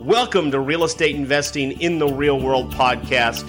Welcome to Real Estate Investing in the Real World podcast.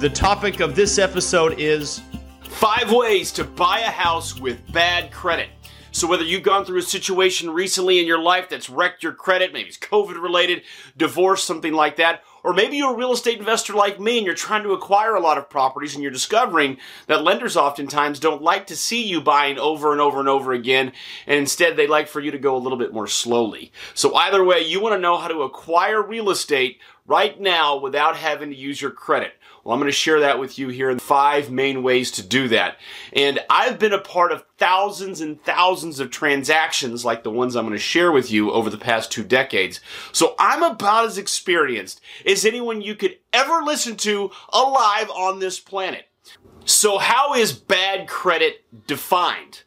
The topic of this episode is Five ways to buy a house with bad credit. So, whether you've gone through a situation recently in your life that's wrecked your credit, maybe it's COVID related, divorce, something like that, or maybe you're a real estate investor like me and you're trying to acquire a lot of properties and you're discovering that lenders oftentimes don't like to see you buying over and over and over again. And instead, they like for you to go a little bit more slowly. So either way, you want to know how to acquire real estate right now without having to use your credit. Well, I'm going to share that with you here in five main ways to do that. And I've been a part of thousands and thousands of transactions like the ones I'm going to share with you over the past two decades. So I'm about as experienced as anyone you could ever listen to alive on this planet. So how is bad credit defined?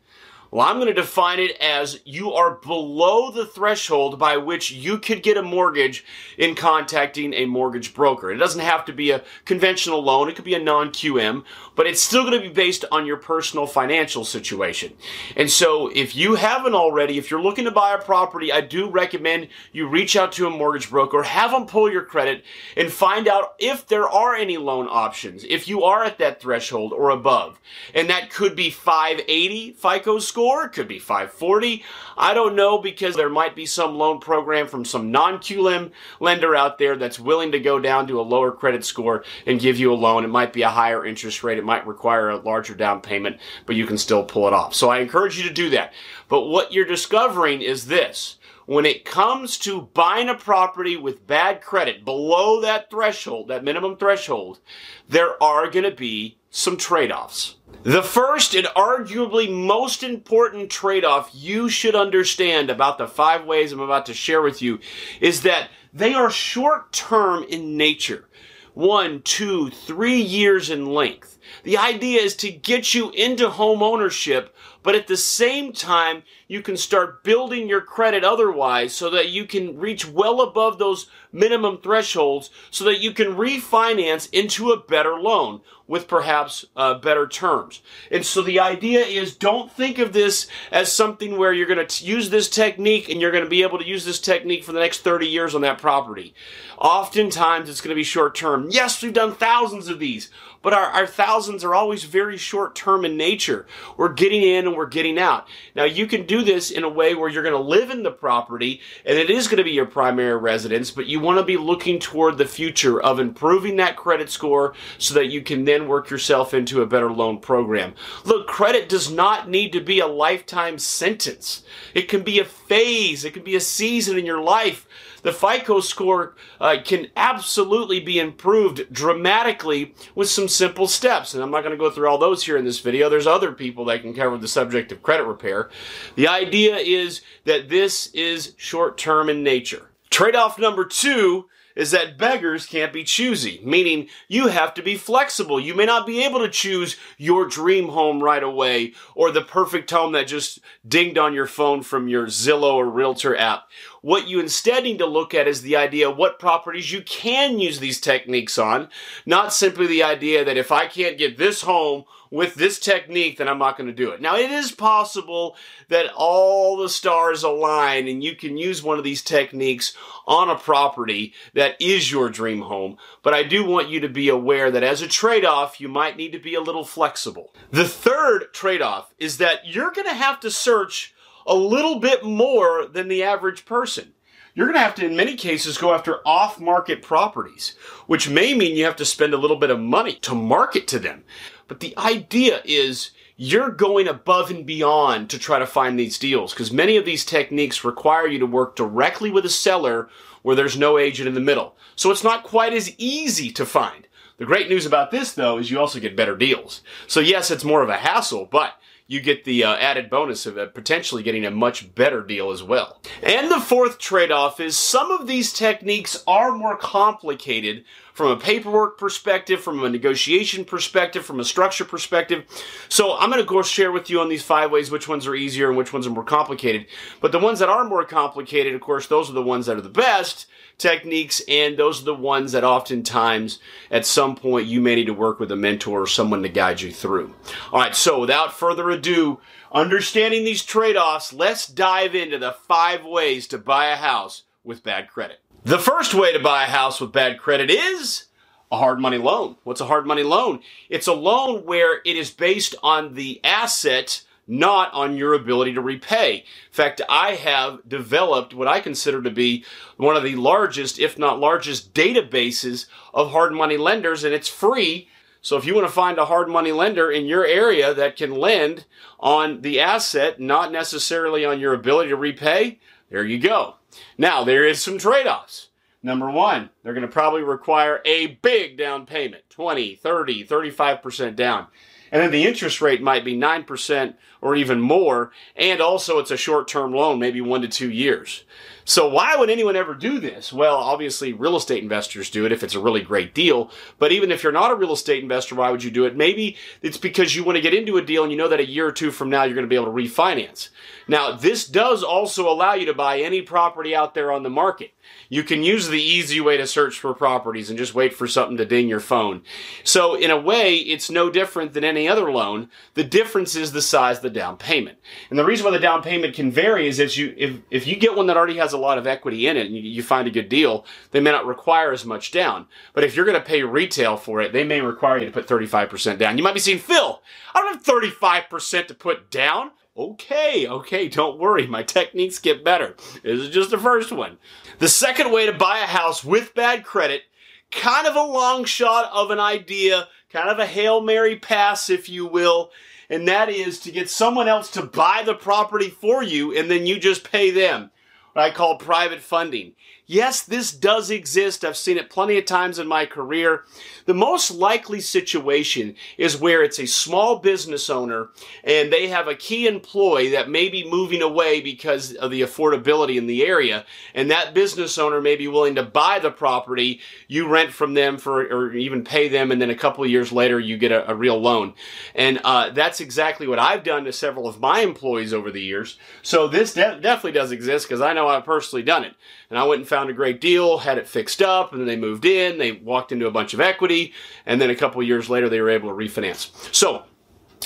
Well, I'm going to define it as you are below the threshold by which you could get a mortgage in contacting a mortgage broker. It doesn't have to be a conventional loan, it could be a non QM, but it's still going to be based on your personal financial situation. And so, if you haven't already, if you're looking to buy a property, I do recommend you reach out to a mortgage broker, have them pull your credit, and find out if there are any loan options, if you are at that threshold or above. And that could be 580 FICO score score. It could be 540. I don't know because there might be some loan program from some non-QM lender out there that's willing to go down to a lower credit score and give you a loan. It might be a higher interest rate. It might require a larger down payment, but you can still pull it off. So I encourage you to do that. But what you're discovering is this when it comes to buying a property with bad credit below that threshold, that minimum threshold, there are going to be some trade-offs. The first and arguably most important trade-off you should understand about the five ways I'm about to share with you is that they are short-term in nature. One, two, three years in length. The idea is to get you into home ownership but at the same time, you can start building your credit otherwise so that you can reach well above those minimum thresholds so that you can refinance into a better loan with perhaps uh, better terms. And so the idea is don't think of this as something where you're going to use this technique and you're going to be able to use this technique for the next 30 years on that property. Oftentimes it's going to be short term. Yes, we've done thousands of these, but our, our thousands are always very short term in nature. We're getting in and we're getting out. Now you can do this in a way where you're going to live in the property and it is going to be your primary residence, but you want to be looking toward the future of improving that credit score so that you can then work yourself into a better loan program. Look, credit does not need to be a lifetime sentence. It can be a phase. It can be a season in your life the FICO score uh, can absolutely be improved dramatically with some simple steps. And I'm not going to go through all those here in this video. There's other people that can cover the subject of credit repair. The idea is that this is short term in nature. Trade off number two is that beggars can't be choosy, meaning you have to be flexible. You may not be able to choose your dream home right away or the perfect home that just dinged on your phone from your Zillow or Realtor app. What you instead need to look at is the idea what properties you can use these techniques on, not simply the idea that if I can't get this home with this technique, then I'm not going to do it. Now, it is possible that all the stars align and you can use one of these techniques on a property that is your dream home. But I do want you to be aware that as a trade off, you might need to be a little flexible. The third trade off is that you're going to have to search a little bit more than the average person you're going to have to, in many cases, go after off market properties, which may mean you have to spend a little bit of money to market to them. But the idea is you're going above and beyond to try to find these deals because many of these techniques require you to work directly with a seller where there's no agent in the middle. So it's not quite as easy to find. The great news about this though is you also get better deals. So yes, it's more of a hassle, but you get the uh, added bonus of uh, potentially getting a much better deal as well. And the fourth trade off is some of these techniques are more complicated from a paperwork perspective, from a negotiation perspective, from a structure perspective. So I'm going to go share with you on these five ways which ones are easier and which ones are more complicated. But the ones that are more complicated, of course, those are the ones that are the best techniques, and those are the ones that oftentimes at some point you may need to work with a mentor or someone to guide you through. All right, so without further ado, understanding these trade offs, let's dive into the five ways to buy a house with bad credit. The first way to buy a house with bad credit is a hard money loan. What's a hard money loan? It's a loan where it is based on the asset, not on your ability to repay. In fact, I have developed what I consider to be one of the largest, if not largest, databases of hard money lenders, and it's free. So if you want to find a hard money lender in your area that can lend on the asset, not necessarily on your ability to repay, there you go. Now, there is some trade-offs. Number one, they're going to probably require a big down payment 20, 30, 35% down. And then the interest rate might be 9% or even more. And also, it's a short term loan, maybe one to two years. So, why would anyone ever do this? Well, obviously, real estate investors do it if it's a really great deal. But even if you're not a real estate investor, why would you do it? Maybe it's because you want to get into a deal and you know that a year or two from now you're going to be able to refinance. Now, this does also allow you to buy any property out there on the market. You can use the easy way to search for properties and just wait for something to ding your phone. So, in a way, it's no different than any other loan. The difference is the size of the down payment. And the reason why the down payment can vary is if you if, if you get one that already has a lot of equity in it and you, find a good deal, they may not require as much down. But if you're going to pay retail for it, they may require you to put 35% down. You might be saying, Phil, I don't have 35% to put down. Okay, okay, don't worry. My techniques get better. This is just the first one. The second way to buy a house with bad credit, kind of a long shot of an idea, kind of a Hail Mary pass, if you will, and that is to get someone else to buy the property for you and then you just pay them. What I call private funding. Yes, this does exist. I've seen it plenty of times in my career. The most likely situation is where it's a small business owner and they have a key employee that may be moving away because of the affordability in the area. And that business owner may be willing to buy the property. You rent from them for, or even pay them. And then a couple of years later, you get a, a real loan. And uh, that's exactly what I've done to several of my employees over the years. So this de- definitely does exist because I know I've personally done it. And I went and found a great deal, had it fixed up, and then they moved in. They walked into a bunch of equity, and then a couple years later, they were able to refinance. So,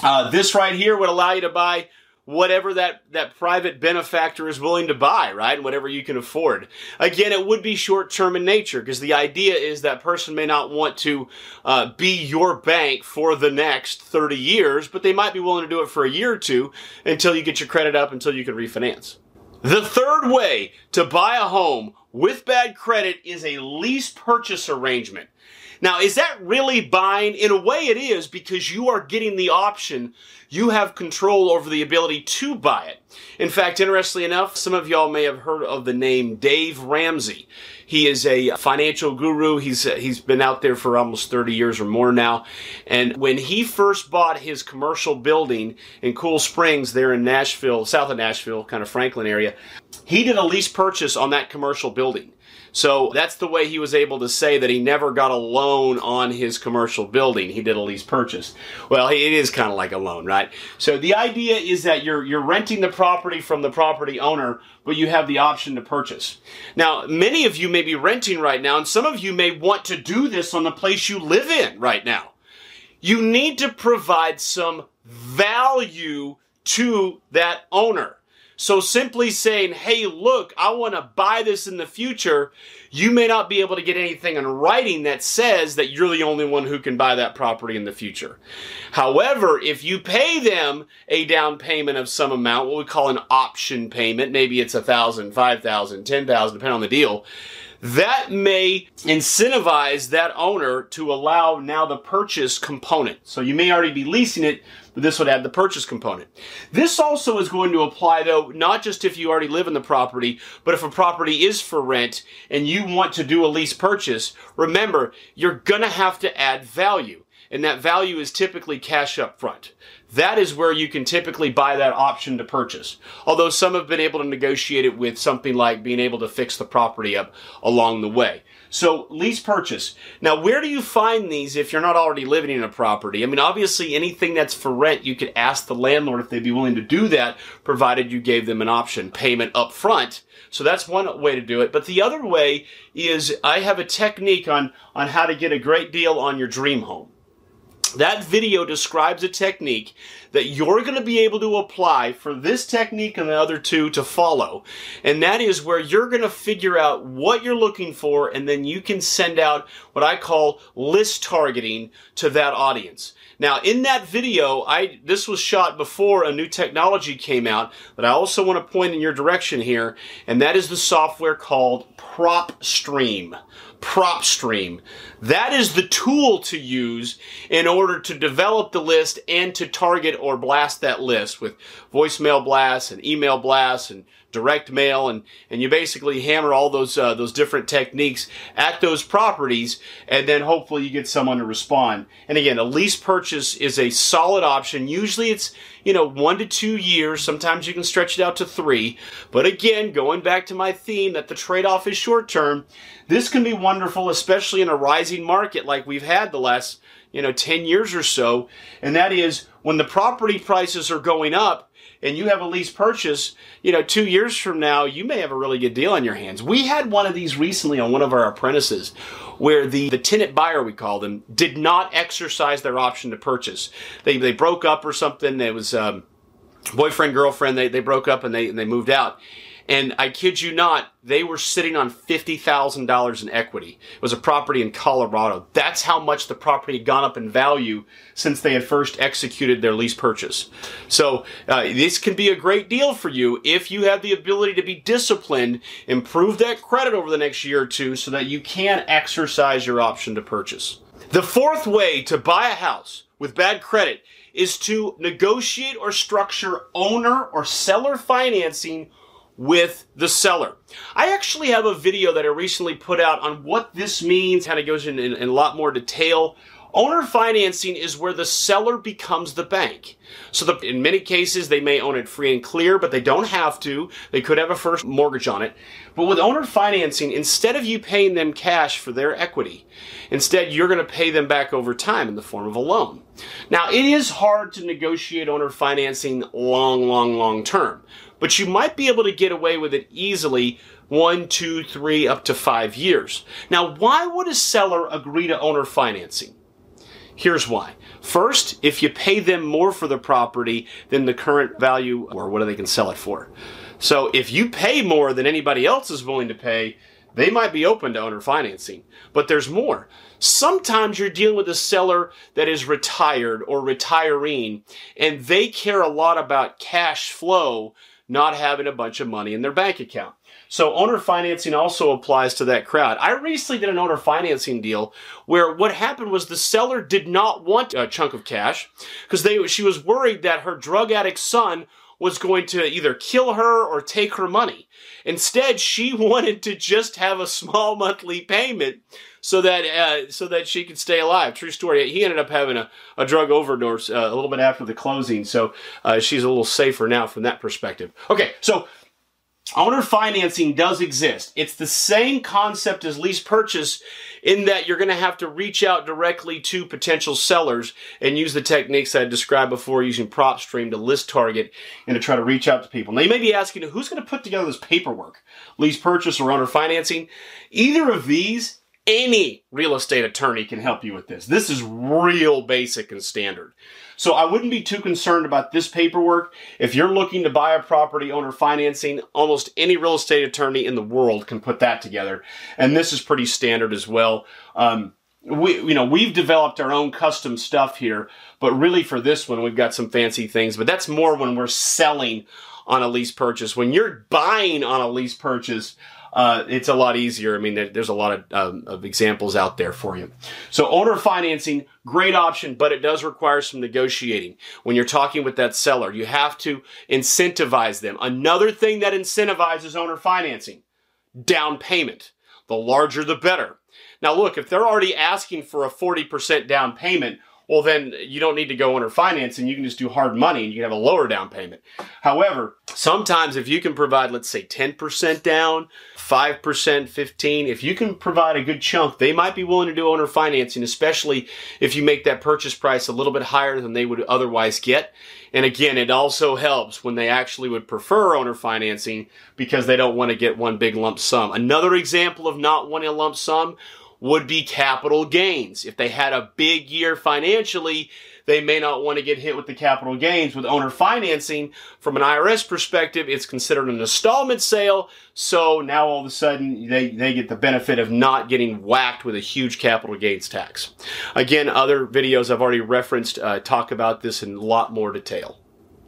uh, this right here would allow you to buy whatever that, that private benefactor is willing to buy, right? Whatever you can afford. Again, it would be short term in nature because the idea is that person may not want to uh, be your bank for the next 30 years, but they might be willing to do it for a year or two until you get your credit up until you can refinance. The third way to buy a home with bad credit is a lease purchase arrangement. Now, is that really buying? In a way, it is because you are getting the option. You have control over the ability to buy it. In fact, interestingly enough, some of y'all may have heard of the name Dave Ramsey. He is a financial guru. He's uh, he's been out there for almost 30 years or more now. And when he first bought his commercial building in Cool Springs there in Nashville, south of Nashville, kind of Franklin area, he did a lease purchase on that commercial building. So that's the way he was able to say that he never got a loan on his commercial building. He did a lease purchase. Well, it is kind of like a loan, right? So the idea is that you're you're renting the property from the property owner, but you have the option to purchase. Now, many of you may be renting right now, and some of you may want to do this on the place you live in right now. You need to provide some value to that owner. So simply saying, hey, look, I want to buy this in the future, you may not be able to get anything in writing that says that you're the only one who can buy that property in the future. However, if you pay them a down payment of some amount, what we call an option payment, maybe it's a thousand, five thousand, ten thousand, depending on the deal, that may incentivize that owner to allow now the purchase component. So you may already be leasing it, but this would add the purchase component. This also is going to apply though, not just if you already live in the property, but if a property is for rent and you want to do a lease purchase, remember, you're gonna have to add value. And that value is typically cash up front. That is where you can typically buy that option to purchase. Although some have been able to negotiate it with something like being able to fix the property up along the way. So lease purchase. Now, where do you find these if you're not already living in a property? I mean, obviously anything that's for rent, you could ask the landlord if they'd be willing to do that, provided you gave them an option payment up front. So that's one way to do it. But the other way is I have a technique on, on how to get a great deal on your dream home. That video describes a technique that you're going to be able to apply for this technique and the other two to follow. And that is where you're going to figure out what you're looking for and then you can send out what I call list targeting to that audience. Now, in that video, I this was shot before a new technology came out that I also want to point in your direction here, and that is the software called PropStream. PropStream. That is the tool to use in order to develop the list and to target or blast that list with voicemail blasts and email blasts and direct mail, and, and you basically hammer all those uh, those different techniques at those properties, and then hopefully you get someone to respond. And again, a lease purchase is a solid option. Usually it's you know one to two years. Sometimes you can stretch it out to three. But again, going back to my theme that the trade off is short term, this can be wonderful, especially in a rising market like we've had the last you know 10 years or so and that is when the property prices are going up and you have a lease purchase, you know, two years from now, you may have a really good deal on your hands. We had one of these recently on one of our apprentices where the, the tenant buyer, we call them, did not exercise their option to purchase. They, they broke up or something. It was, um, boyfriend, girlfriend, they, they broke up and they, and they moved out. And I kid you not, they were sitting on $50,000 in equity. It was a property in Colorado. That's how much the property had gone up in value since they had first executed their lease purchase. So uh, this can be a great deal for you if you have the ability to be disciplined, improve that credit over the next year or two so that you can exercise your option to purchase. The fourth way to buy a house with bad credit is to negotiate or structure owner or seller financing with the seller. I actually have a video that I recently put out on what this means, kind of goes in, in, in, a lot more detail. Owner financing is where the seller becomes the bank. So the, in many cases, they may own it free and clear, but they don't have to. They could have a first mortgage on it. But with owner financing, instead of you paying them cash for their equity, instead you're going to pay them back over time in the form of a loan. Now, it is hard to negotiate owner financing long, long, long term but you might be able to get away with it easily one, two, three, up to five years. Now, why would a seller agree to owner financing? Here's why. First, if you pay them more for the property than the current value or what they can sell it for. So if you pay more than anybody else is willing to pay, they might be open to owner financing. But there's more. Sometimes you're dealing with a seller that is retired or retiring and they care a lot about cash flow not having a bunch of money in their bank account. So owner financing also applies to that crowd. I recently did an owner financing deal where what happened was the seller did not want a chunk of cash because they she was worried that her drug addict son was going to either kill her or take her money. Instead, she wanted to just have a small monthly payment so that uh, so that she could stay alive. True story. He ended up having a, a drug overdose uh, a little bit after the closing, so uh, she's a little safer now from that perspective. Okay, so owner financing does exist. It's the same concept as lease purchase in that you're going to have to reach out directly to potential sellers and use the techniques I described before using PropStream to list target and to try to reach out to people. Now you may be asking, who's going to put together this paperwork? Lease purchase or owner financing? Either of these any real estate attorney can help you with this. This is real basic and standard. So I wouldn't be too concerned about this paperwork. If you're looking to buy a property owner financing, almost any real estate attorney in the world can put that together. And this is pretty standard as well. Um, we, you know, we've developed our own custom stuff here, but really for this one, we've got some fancy things, but that's more when we're selling on a lease purchase. When you're buying on a lease purchase, uh, it's a lot easier. I mean, there, there's a lot of, um, of examples out there for you. So owner financing, great option, but it does require some negotiating. When you're talking with that seller, you have to incentivize them. Another thing that incentivizes owner financing, down payment. The larger, the better. Now look, if they're already asking for a 40% down payment, well then you don't need to go owner financing. You can just do hard money and you can have a lower down payment. However, sometimes if you can provide, let's say 10% down, 5%, 15, if you can provide a good chunk, they might be willing to do owner financing, especially if you make that purchase price a little bit higher than they would otherwise get. And again, it also helps when they actually would prefer owner financing because they don't want to get one big lump sum. Another example of not wanting a lump sum would be capital gains. If they had a big year financially, they may not want to get hit with the capital gains. With owner financing, from an IRS perspective, it's considered an installment sale. So now all of a sudden they, they get the benefit of not getting whacked with a huge capital gains tax. Again, other videos I've already referenced uh, talk about this in a lot more detail.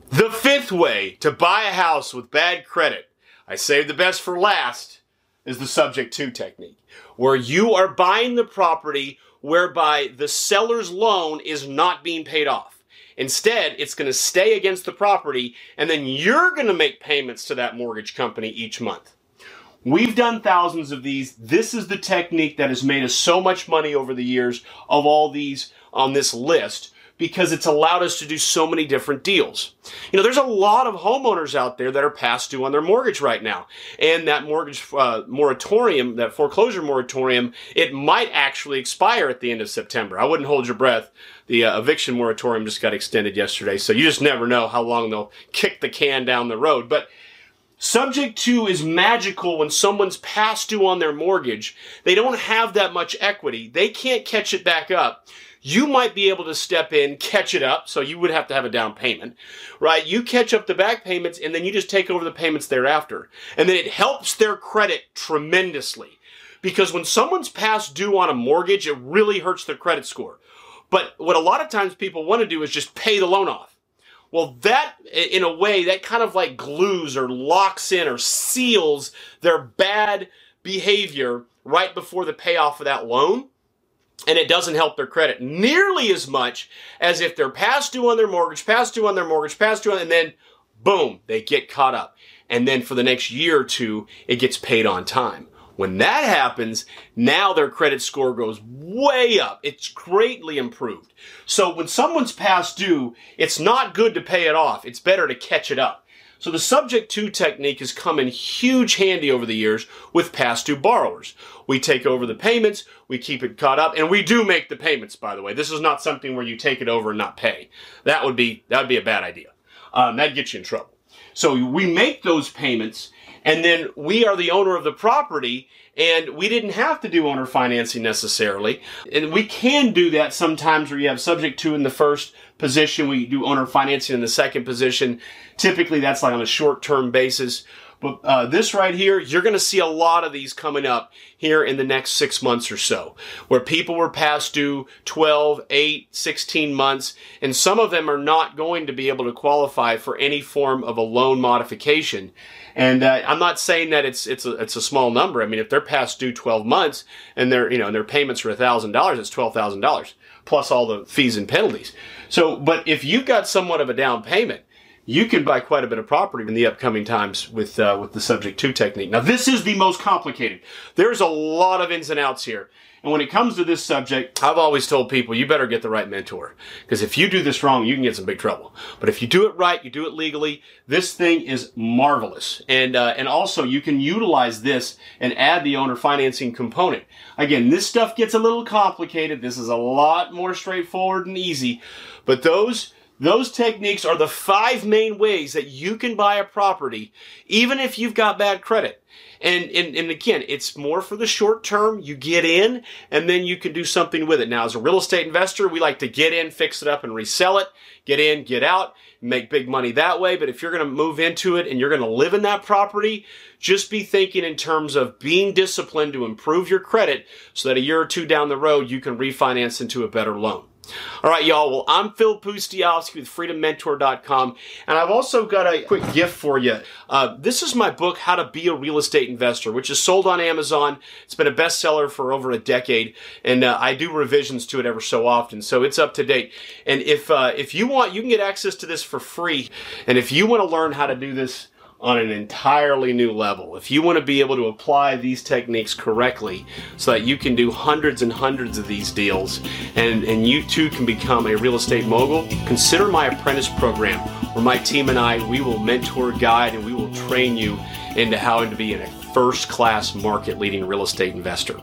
The fifth way to buy a house with bad credit, I saved the best for last, is the subject to technique, where you are buying the property whereby the seller's loan is not being paid off. Instead, it's going to stay against the property and then you're going to make payments to that mortgage company each month. We've done thousands of these. This is the technique that has made us so much money over the years of all these on this list because it's allowed us to do so many different deals. You know, there's a lot of homeowners out there that are past due on their mortgage right now. And that mortgage uh, moratorium, that foreclosure moratorium, it might actually expire at the end of September. I wouldn't hold your breath. The uh, eviction moratorium just got extended yesterday, so you just never know how long they'll kick the can down the road. But Subject to is magical when someone's past due on their mortgage. They don't have that much equity. They can't catch it back up you might be able to step in, catch it up. So you would have to have a down payment, right? You catch up the back payments and then you just take over the payments thereafter. And then it helps their credit tremendously because when someone's past due on a mortgage, it really hurts their credit score. But what a lot of times people want to do is just pay the loan off. Well, that, in a way, that kind of like glues or locks in or seals their bad behavior right before the payoff of that loan and it doesn't help their credit nearly as much as if they're past due on their mortgage, past due on their mortgage, past due on, and then boom, they get caught up. And then for the next year or two, it gets paid on time. When that happens, now their credit score goes way up. It's greatly improved. So when someone's past due, it's not good to pay it off. It's better to catch it up. So the subject to technique has come in huge handy over the years with past due borrowers. We take over the payments, we keep it caught up, and we do make the payments, by the way. This is not something where you take it over and not pay. That would be, that would be a bad idea. Um, that'd get you in trouble. So we make those payments, and then we are the owner of the property, and we didn't have to do owner financing necessarily. And we can do that sometimes where you have subject to in the first position, we do owner financing in the second position. Typically, that's like on a short term basis. But uh, this right here, you're going to see a lot of these coming up here in the next six months or so, where people were past due 12, 8, 16 months, and some of them are not going to be able to qualify for any form of a loan modification. And uh, I'm not saying that it's it's a it's a small number. I mean, if they're past due 12 months and their you know and their payments are thousand dollars, it's twelve thousand dollars plus all the fees and penalties. So, but if you've got somewhat of a down payment, you can buy quite a bit of property in the upcoming times with uh, with the subject to technique. Now, this is the most complicated. There's a lot of ins and outs here. And when it comes to this subject, I've always told people you better get the right mentor. Because if you do this wrong, you can get some big trouble. But if you do it right, you do it legally, this thing is marvelous. And, uh, and also you can utilize this and add the owner financing component. Again, this stuff gets a little complicated. This is a lot more straightforward and easy. But those, those techniques are the five main ways that you can buy a property, even if you've got bad credit. And, and, and again, it's more for the short term. You get in and then you can do something with it. Now, as a real estate investor, we like to get in, fix it up and resell it. Get in, get out, make big money that way. But if you're going to move into it and you're going to live in that property, just be thinking in terms of being disciplined to improve your credit so that a year or two down the road, you can refinance into a better loan. All right, y'all. Well, I'm Phil Pustejovsky with freedommentor.com, and I've also got a quick gift for you. Uh, this is my book, How to Be a Real Estate Investor, which is sold on Amazon. It's been a bestseller for over a decade, and uh, I do revisions to it ever so often, so it's up to date. And if uh, if you want, you can get access to this for free. And if you want to learn how to do this on an entirely new level. If you want to be able to apply these techniques correctly so that you can do hundreds and hundreds of these deals and, and you too can become a real estate mogul, consider my apprentice program where my team and I, we will mentor, guide, and we will train you into how to be a first class market leading real estate investor.